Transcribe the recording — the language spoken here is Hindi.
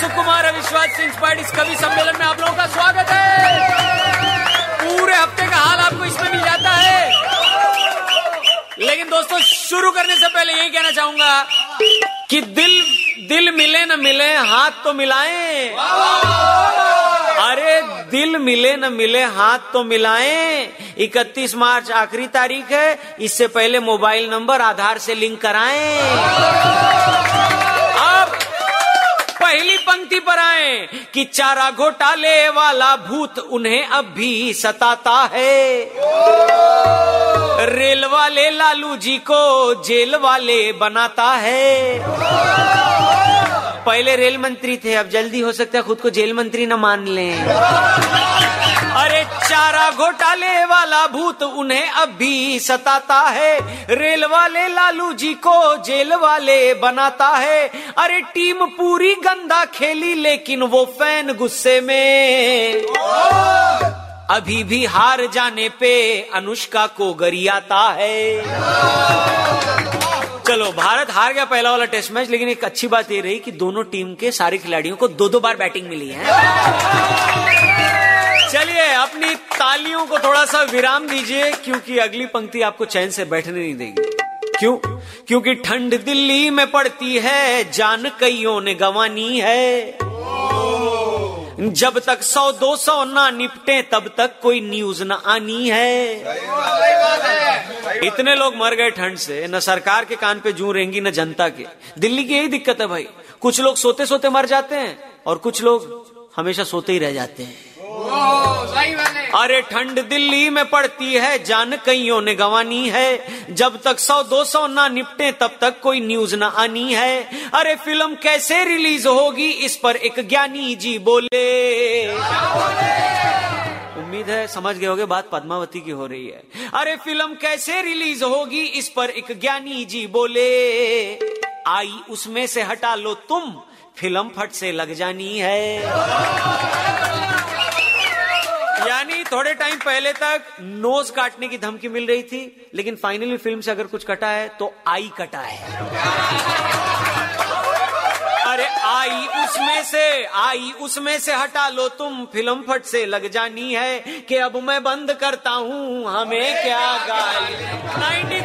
शिव कुमार अविश्वास से इंस्पायर्ड इस कवि सम्मेलन में आप लोगों का स्वागत है। पूरे हफ़्ते का हाल आपको इसमें मिल जाता है। लेकिन दोस्तों, शुरू करने से पहले यही कहना चाहूँगा कि दिल दिल मिले न मिले, हाथ तो मिलाएँ। अरे, दिल मिले न मिले, हाथ तो मिलाएँ। 31 मार्च आखिरी तारीख है। इससे पहले मोबाइल नंबर आधार से लिंक कराएँ। पहली पंक्ति पर आए कि चारा घोटाले वाला भूत उन्हें अब भी सताता है। रेल वाले लालू जी को जेल वाले बनाता है। पहले रेल मंत्री थे, अब जल्दी हो सकता है खुद को जेल मंत्री न मान लें। अरे चारा घोटाले वाला भूत उन्हें अब भी सताता है। रेल वाले लालू जी को जेल वाले बनाता है। अरे टीम पूरी गंदा खेली, लेकिन वो फ़ैन गुस्से में। अभी भी हार जाने पे अनुष्का को गरियाता है। चलो, भारत हार गया पहला वाला टेस्ट मैच, लेकिन एक अच्छी बात ये रही कि दोनों टीम के सारे खिलाड़ियों को दो दो बार बैटिंग मिली है। अपनी तालियों को थोड़ा सा विराम दीजिए, क्योंकि अगली पंक्ति आपको चैन से बैठने नहीं देगी। क्यों? क्योंकि ठंड दिल्ली में पड़ती है, जान कईयों ने गंवानी है। जब तक सौ दो सौ ना निपटे, तब तक कोई न्यूज़ न आनी है। इतने लोग मर गए ठंड से, न सरकार के कान पे जू रहेंगी न जनता के। दिल्ली की यही दिक्कत है भाई। कुछ लोग सोते सोते मर जाते हैं, और कुछ लोग हमेशा सोते ही रह जाते हैं। अरे ठंड दिल्ली में पड़ती है, जान कईयों ने गंवानी है। जब तक सौ दो सौ ना निपटे, तब तक कोई न्यूज़ ना आनी है। अरे फ़िल्म कैसे रिलीज़ होगी, इस पर एक ज्ञानी जी बोले। उम्मीद है समझ गए होगे, बात पद्मावती की हो रही है। अरे फ़िल्म कैसे रिलीज़ होगी, इस पर एक ज्ञानी जी बोले। आई उसमें से हटा लो तुम, फ़िल्म फट से लग जानी है। पहले तक नोज़ काटने की धमकी मिल रही थी, लेकिन फाइनली फ़िल्म से अगर कुछ कटा है तो आई कटा है। अरे आई उसमें से, आई उसमें से हटा लो तुम, फ़िल्म फट से लग जानी है कि अब मैं बंद करता हूँ, हमें क्या गाली? 93.1 बजाते रहो